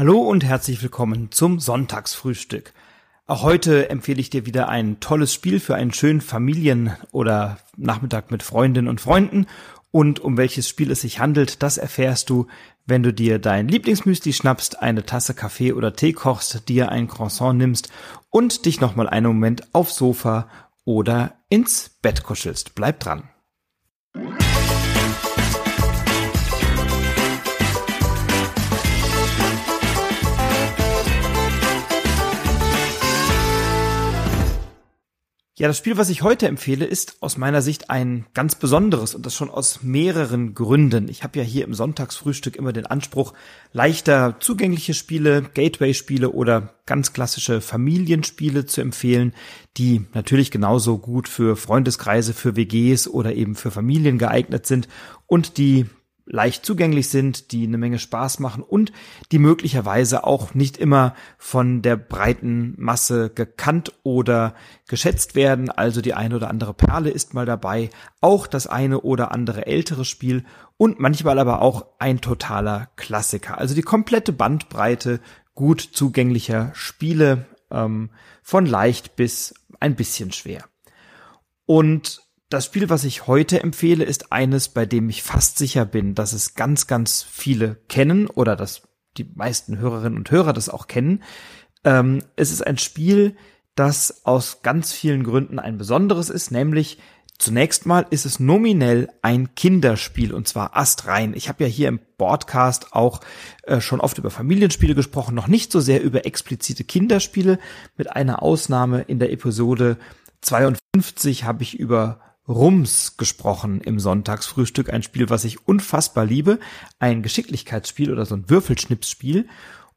Hallo und herzlich willkommen zum Sonntagsfrühstück. Auch heute empfehle ich dir wieder ein tolles Spiel für einen schönen Familien- oder Nachmittag mit Freundinnen und Freunden. Und um welches Spiel es sich handelt, das erfährst du, wenn du dir dein Lieblingsmüsli schnappst, eine Tasse Kaffee oder Tee kochst, dir ein Croissant nimmst und dich nochmal einen Moment aufs Sofa oder ins Bett kuschelst. Bleib dran. Ja, das Spiel, was ich heute empfehle, ist aus meiner Sicht ein ganz besonderes und das schon aus mehreren Gründen. Ich habe ja hier im Sonntagsfrühstück immer den Anspruch, leichter zugängliche Spiele, Gateway-Spiele oder ganz klassische Familienspiele zu empfehlen, die natürlich genauso gut für Freundeskreise, für WGs oder eben für Familien geeignet sind und die leicht zugänglich sind, die eine Menge Spaß machen und die möglicherweise auch nicht immer von der breiten Masse gekannt oder geschätzt werden. Also die eine oder andere Perle ist mal dabei, auch das eine oder andere ältere Spiel und manchmal aber auch ein totaler Klassiker. Also die komplette Bandbreite gut zugänglicher Spiele ähm, von leicht bis ein bisschen schwer. Und das Spiel, was ich heute empfehle, ist eines, bei dem ich fast sicher bin, dass es ganz, ganz viele kennen oder dass die meisten Hörerinnen und Hörer das auch kennen. Ähm, es ist ein Spiel, das aus ganz vielen Gründen ein besonderes ist, nämlich Zunächst mal ist es nominell ein Kinderspiel und zwar astrein. Ich habe ja hier im Podcast auch äh, schon oft über Familienspiele gesprochen, noch nicht so sehr über explizite Kinderspiele. Mit einer Ausnahme in der Episode 52 habe ich über Rums gesprochen im Sonntagsfrühstück. Ein Spiel, was ich unfassbar liebe. Ein Geschicklichkeitsspiel oder so ein Würfelschnipsspiel.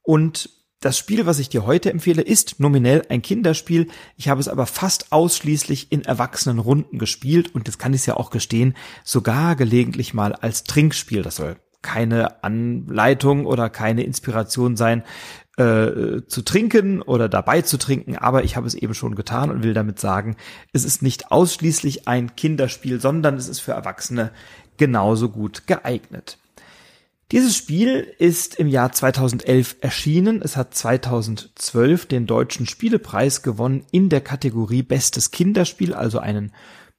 Und das Spiel, was ich dir heute empfehle, ist nominell ein Kinderspiel. Ich habe es aber fast ausschließlich in erwachsenen Runden gespielt und das kann ich ja auch gestehen, sogar gelegentlich mal als Trinkspiel. Das soll keine Anleitung oder keine Inspiration sein, äh, zu trinken oder dabei zu trinken, aber ich habe es eben schon getan und will damit sagen, es ist nicht ausschließlich ein Kinderspiel, sondern es ist für Erwachsene genauso gut geeignet. Dieses Spiel ist im Jahr 2011 erschienen. Es hat 2012 den Deutschen Spielepreis gewonnen in der Kategorie Bestes Kinderspiel, also einen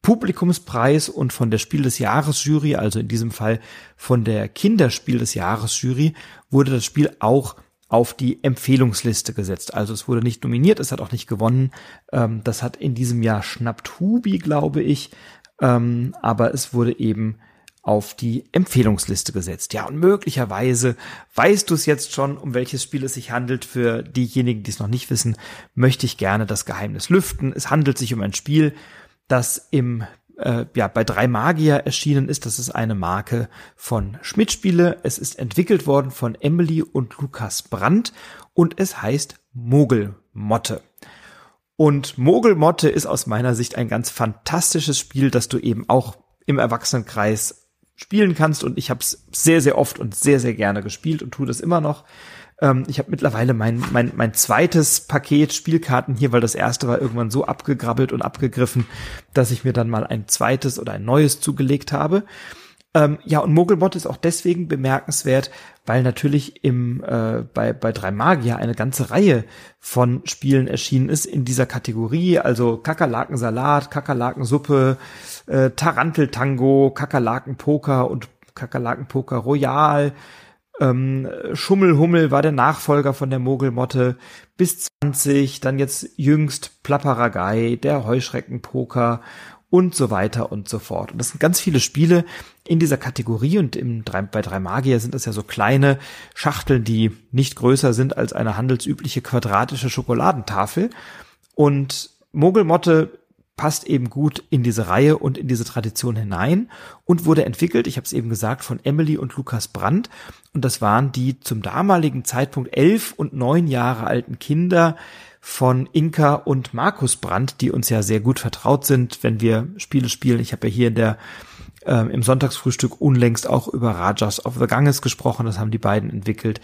Publikumspreis und von der Spiel des Jahres Jury, also in diesem Fall von der Kinderspiel des Jahres Jury, wurde das Spiel auch auf die Empfehlungsliste gesetzt. Also es wurde nicht nominiert, es hat auch nicht gewonnen. Ähm, das hat in diesem Jahr schnappt Hubi, glaube ich. Ähm, aber es wurde eben auf die Empfehlungsliste gesetzt. Ja, und möglicherweise weißt du es jetzt schon, um welches Spiel es sich handelt. Für diejenigen, die es noch nicht wissen, möchte ich gerne das Geheimnis lüften. Es handelt sich um ein Spiel, das im äh, ja, bei drei Magier erschienen ist. Das ist eine Marke von Schmidt Spiele. Es ist entwickelt worden von Emily und Lukas Brandt und es heißt Mogelmotte. Und Mogelmotte ist aus meiner Sicht ein ganz fantastisches Spiel, das du eben auch im Erwachsenenkreis spielen kannst. Und ich habe es sehr, sehr oft und sehr, sehr gerne gespielt und tue das immer noch. Ähm, ich habe mittlerweile mein, mein, mein zweites Paket Spielkarten hier, weil das erste war irgendwann so abgegrabbelt und abgegriffen, dass ich mir dann mal ein zweites oder ein neues zugelegt habe. Ähm, ja, und Mogelbot ist auch deswegen bemerkenswert, weil natürlich im äh, bei bei drei Magier eine ganze Reihe von Spielen erschienen ist in dieser Kategorie, also Kakerlakensalat, Kakerlakensuppe, äh, Taranteltango, Kakerlakenpoker und Kakerlakenpoker Royal, ähm, Schummelhummel war der Nachfolger von der Mogelmotte bis 20, dann jetzt jüngst Plapperagei, der Heuschreckenpoker und so weiter und so fort. Und das sind ganz viele Spiele in dieser Kategorie und im, bei drei Magier sind das ja so kleine Schachteln, die nicht größer sind als eine handelsübliche quadratische Schokoladentafel. Und Mogelmotte passt eben gut in diese Reihe und in diese Tradition hinein und wurde entwickelt, ich habe es eben gesagt, von Emily und Lukas Brandt. Und das waren die zum damaligen Zeitpunkt elf und neun Jahre alten Kinder von Inka und Markus Brandt, die uns ja sehr gut vertraut sind, wenn wir Spiele spielen. Ich habe ja hier in der ähm, im Sonntagsfrühstück unlängst auch über Rajas of the Ganges gesprochen. Das haben die beiden entwickelt.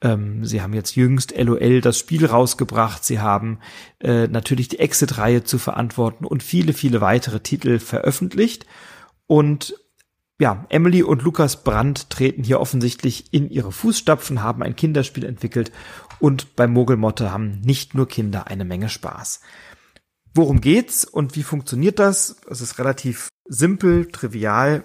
Ähm, sie haben jetzt jüngst LOL das Spiel rausgebracht. Sie haben äh, natürlich die Exit-Reihe zu verantworten und viele, viele weitere Titel veröffentlicht. Und ja, Emily und Lukas Brandt treten hier offensichtlich in ihre Fußstapfen, haben ein Kinderspiel entwickelt und bei Mogelmotte haben nicht nur Kinder eine Menge Spaß. Worum geht's und wie funktioniert das? Es ist relativ simpel, trivial.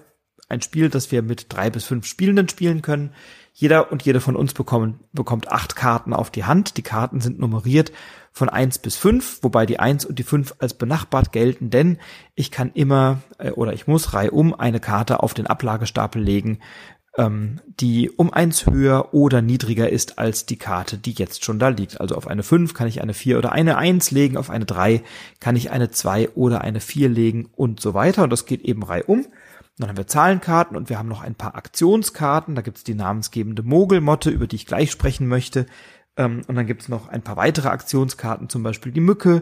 Ein Spiel, das wir mit drei bis fünf Spielenden spielen können. Jeder und jede von uns bekommen, bekommt acht Karten auf die Hand. Die Karten sind nummeriert von eins bis fünf, wobei die eins und die fünf als benachbart gelten, denn ich kann immer äh, oder ich muss reihum eine Karte auf den Ablagestapel legen, ähm, die um eins höher oder niedriger ist als die Karte, die jetzt schon da liegt. Also auf eine fünf kann ich eine vier oder eine eins legen, auf eine drei kann ich eine zwei oder eine vier legen und so weiter. Und das geht eben reihum. Dann haben wir Zahlenkarten und wir haben noch ein paar Aktionskarten. Da gibt es die namensgebende Mogelmotte, über die ich gleich sprechen möchte. Ähm, und dann gibt es noch ein paar weitere Aktionskarten, zum Beispiel die Mücke.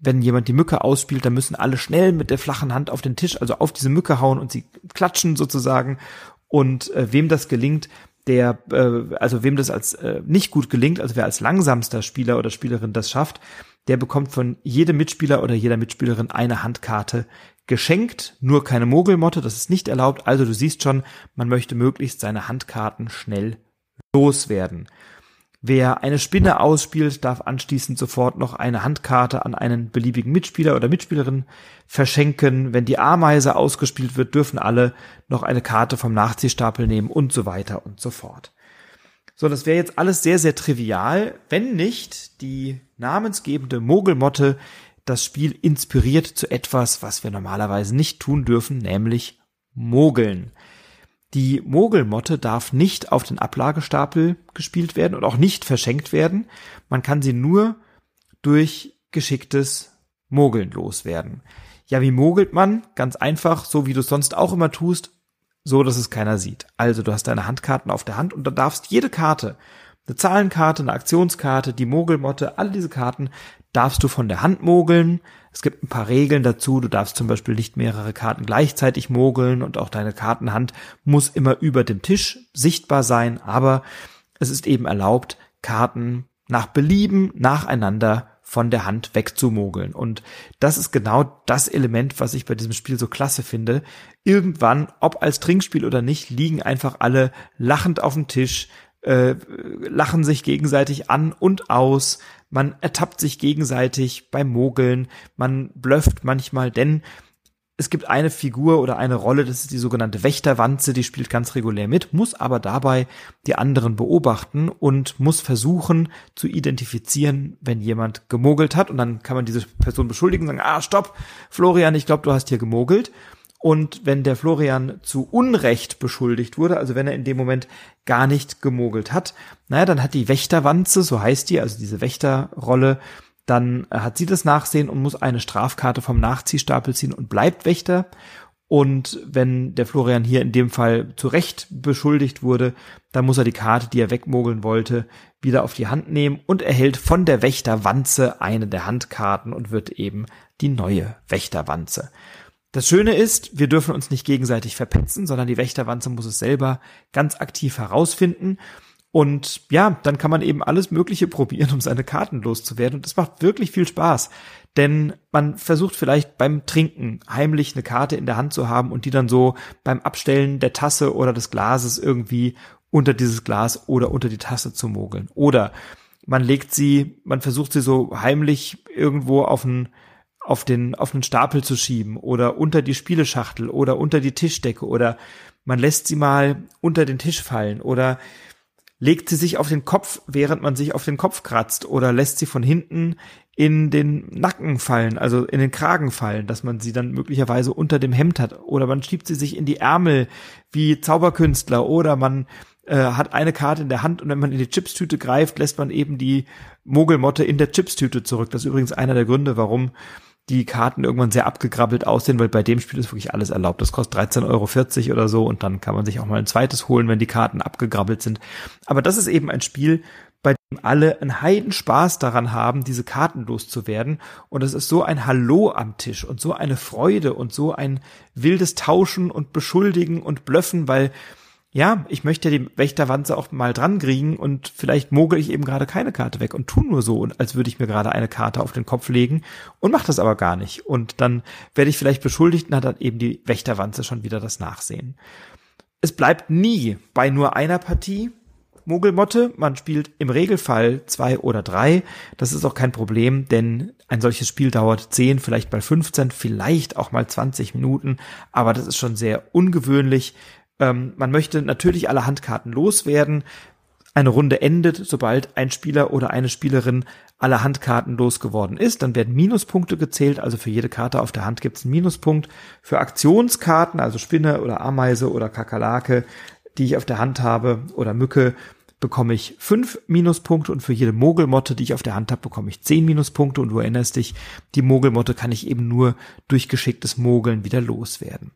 Wenn jemand die Mücke ausspielt, dann müssen alle schnell mit der flachen Hand auf den Tisch, also auf diese Mücke hauen und sie klatschen sozusagen. Und äh, wem das gelingt, der, äh, also wem das als äh, nicht gut gelingt, also wer als langsamster Spieler oder Spielerin das schafft, der bekommt von jedem Mitspieler oder jeder Mitspielerin eine Handkarte geschenkt, nur keine Mogelmotte, das ist nicht erlaubt. Also du siehst schon, man möchte möglichst seine Handkarten schnell loswerden. Wer eine Spinne ausspielt, darf anschließend sofort noch eine Handkarte an einen beliebigen Mitspieler oder Mitspielerin verschenken. Wenn die Ameise ausgespielt wird, dürfen alle noch eine Karte vom Nachziehstapel nehmen und so weiter und so fort. So, das wäre jetzt alles sehr, sehr trivial, wenn nicht die namensgebende Mogelmotte das Spiel inspiriert zu etwas, was wir normalerweise nicht tun dürfen, nämlich Mogeln. Die Mogelmotte darf nicht auf den Ablagestapel gespielt werden und auch nicht verschenkt werden. Man kann sie nur durch geschicktes Mogeln loswerden. Ja, wie mogelt man? Ganz einfach, so wie du es sonst auch immer tust, so dass es keiner sieht. Also du hast deine Handkarten auf der Hand und du darfst jede Karte, eine Zahlenkarte, eine Aktionskarte, die Mogelmotte, alle diese Karten darfst du von der Hand mogeln. Es gibt ein paar Regeln dazu. Du darfst zum Beispiel nicht mehrere Karten gleichzeitig mogeln und auch deine Kartenhand muss immer über dem Tisch sichtbar sein. Aber es ist eben erlaubt, Karten nach Belieben nacheinander von der Hand wegzumogeln. Und das ist genau das Element, was ich bei diesem Spiel so klasse finde. Irgendwann, ob als Trinkspiel oder nicht, liegen einfach alle lachend auf dem Tisch, äh, lachen sich gegenseitig an und aus, man ertappt sich gegenseitig beim Mogeln, man blufft manchmal, denn es gibt eine Figur oder eine Rolle, das ist die sogenannte Wächterwanze, die spielt ganz regulär mit, muss aber dabei die anderen beobachten und muss versuchen zu identifizieren, wenn jemand gemogelt hat. Und dann kann man diese Person beschuldigen und sagen, ah, stopp, Florian, ich glaube, du hast hier gemogelt. Und wenn der Florian zu Unrecht beschuldigt wurde, also wenn er in dem Moment gar nicht gemogelt hat, naja, dann hat die Wächterwanze, so heißt die, also diese Wächterrolle, dann hat sie das Nachsehen und muss eine Strafkarte vom Nachziehstapel ziehen und bleibt Wächter. Und wenn der Florian hier in dem Fall zu Recht beschuldigt wurde, dann muss er die Karte, die er wegmogeln wollte, wieder auf die Hand nehmen und erhält von der Wächterwanze eine der Handkarten und wird eben die neue Wächterwanze. Das Schöne ist, wir dürfen uns nicht gegenseitig verpetzen, sondern die Wächterwanze muss es selber ganz aktiv herausfinden. Und ja, dann kann man eben alles Mögliche probieren, um seine Karten loszuwerden. Und das macht wirklich viel Spaß. Denn man versucht vielleicht beim Trinken heimlich eine Karte in der Hand zu haben und die dann so beim Abstellen der Tasse oder des Glases irgendwie unter dieses Glas oder unter die Tasse zu mogeln. Oder man legt sie, man versucht sie so heimlich irgendwo auf ein auf den, auf einen Stapel zu schieben oder unter die Spieleschachtel oder unter die Tischdecke oder man lässt sie mal unter den Tisch fallen oder legt sie sich auf den Kopf, während man sich auf den Kopf kratzt oder lässt sie von hinten in den Nacken fallen, also in den Kragen fallen, dass man sie dann möglicherweise unter dem Hemd hat oder man schiebt sie sich in die Ärmel wie Zauberkünstler oder man äh, hat eine Karte in der Hand und wenn man in die Chipstüte greift, lässt man eben die Mogelmotte in der Chipstüte zurück. Das ist übrigens einer der Gründe, warum die Karten irgendwann sehr abgegrabbelt aussehen, weil bei dem Spiel ist wirklich alles erlaubt. Das kostet 13,40 Euro oder so und dann kann man sich auch mal ein zweites holen, wenn die Karten abgegrabbelt sind. Aber das ist eben ein Spiel, bei dem alle einen Heidenspaß daran haben, diese Karten loszuwerden. Und es ist so ein Hallo am Tisch und so eine Freude und so ein wildes Tauschen und Beschuldigen und Blöffen, weil ja, ich möchte die Wächterwanze auch mal dran kriegen und vielleicht mogel ich eben gerade keine Karte weg und tu nur so, als würde ich mir gerade eine Karte auf den Kopf legen und mach das aber gar nicht. Und dann werde ich vielleicht beschuldigt und hat dann eben die Wächterwanze schon wieder das Nachsehen. Es bleibt nie bei nur einer Partie Mogelmotte. Man spielt im Regelfall zwei oder drei. Das ist auch kein Problem, denn ein solches Spiel dauert zehn, vielleicht mal 15, vielleicht auch mal 20 Minuten. Aber das ist schon sehr ungewöhnlich. Ähm, man möchte natürlich alle Handkarten loswerden. Eine Runde endet, sobald ein Spieler oder eine Spielerin alle Handkarten losgeworden ist. Dann werden Minuspunkte gezählt, also für jede Karte auf der Hand gibt es einen Minuspunkt. Für Aktionskarten, also Spinne oder Ameise oder Kakerlake, die ich auf der Hand habe oder Mücke, bekomme ich fünf Minuspunkte und für jede Mogelmotte, die ich auf der Hand habe, bekomme ich zehn Minuspunkte und du erinnerst dich, die Mogelmotte kann ich eben nur durch geschicktes Mogeln wieder loswerden.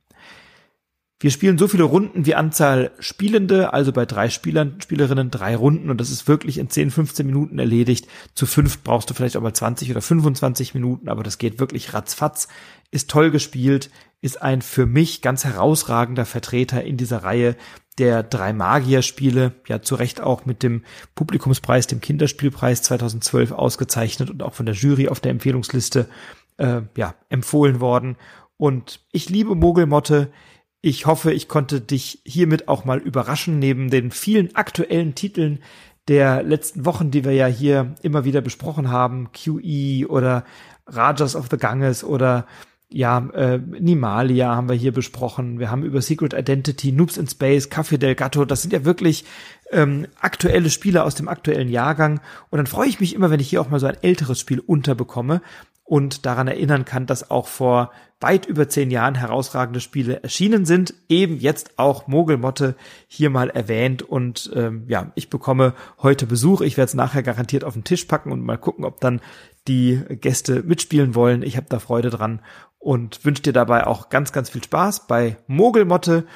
Wir spielen so viele Runden wie Anzahl Spielende, also bei drei Spielern, Spielerinnen drei Runden und das ist wirklich in 10, 15 Minuten erledigt. Zu fünf brauchst du vielleicht auch mal 20 oder 25 Minuten, aber das geht wirklich ratzfatz. Ist toll gespielt, ist ein für mich ganz herausragender Vertreter in dieser Reihe der drei Magier-Spiele, ja zu Recht auch mit dem Publikumspreis, dem Kinderspielpreis 2012 ausgezeichnet und auch von der Jury auf der Empfehlungsliste äh, ja empfohlen worden. Und ich liebe Mogelmotte. Ich hoffe, ich konnte dich hiermit auch mal überraschen, neben den vielen aktuellen Titeln der letzten Wochen, die wir ja hier immer wieder besprochen haben, QE oder Rajas of the Ganges oder ja, äh, Nimalia haben wir hier besprochen. Wir haben über Secret Identity, Noobs in Space, Café del Gatto. Das sind ja wirklich ähm, aktuelle Spiele aus dem aktuellen Jahrgang. Und dann freue ich mich immer, wenn ich hier auch mal so ein älteres Spiel unterbekomme und daran erinnern kann, dass auch vor weit über zehn Jahren herausragende Spiele erschienen sind. Eben jetzt auch Mogelmotte hier mal erwähnt und ähm, ja, ich bekomme heute Besuch. Ich werde es nachher garantiert auf den Tisch packen und mal gucken, ob dann die Gäste mitspielen wollen. Ich habe da Freude dran und wünsche dir dabei auch ganz, ganz viel Spaß bei Mogelmotte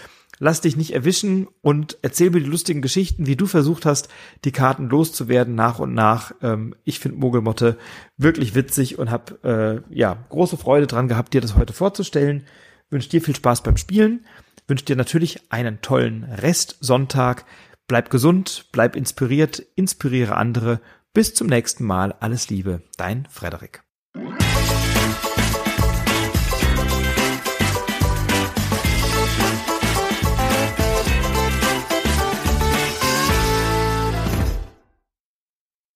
lass dich nicht erwischen und erzähl mir die lustigen Geschichten, wie du versucht hast, die Karten loszuwerden nach und nach. Ähm, ich finde Mogelmotte wirklich witzig und habe äh, ja große Freude dran gehabt, dir das heute vorzustellen. Wünsche dir viel Spaß beim Spielen. Wünsche dir natürlich einen tollen Rest Sonntag. Bleib gesund, bleib inspiriert, inspiriere andere. Bis zum nächsten Mal. Alles Liebe, dein Frederik.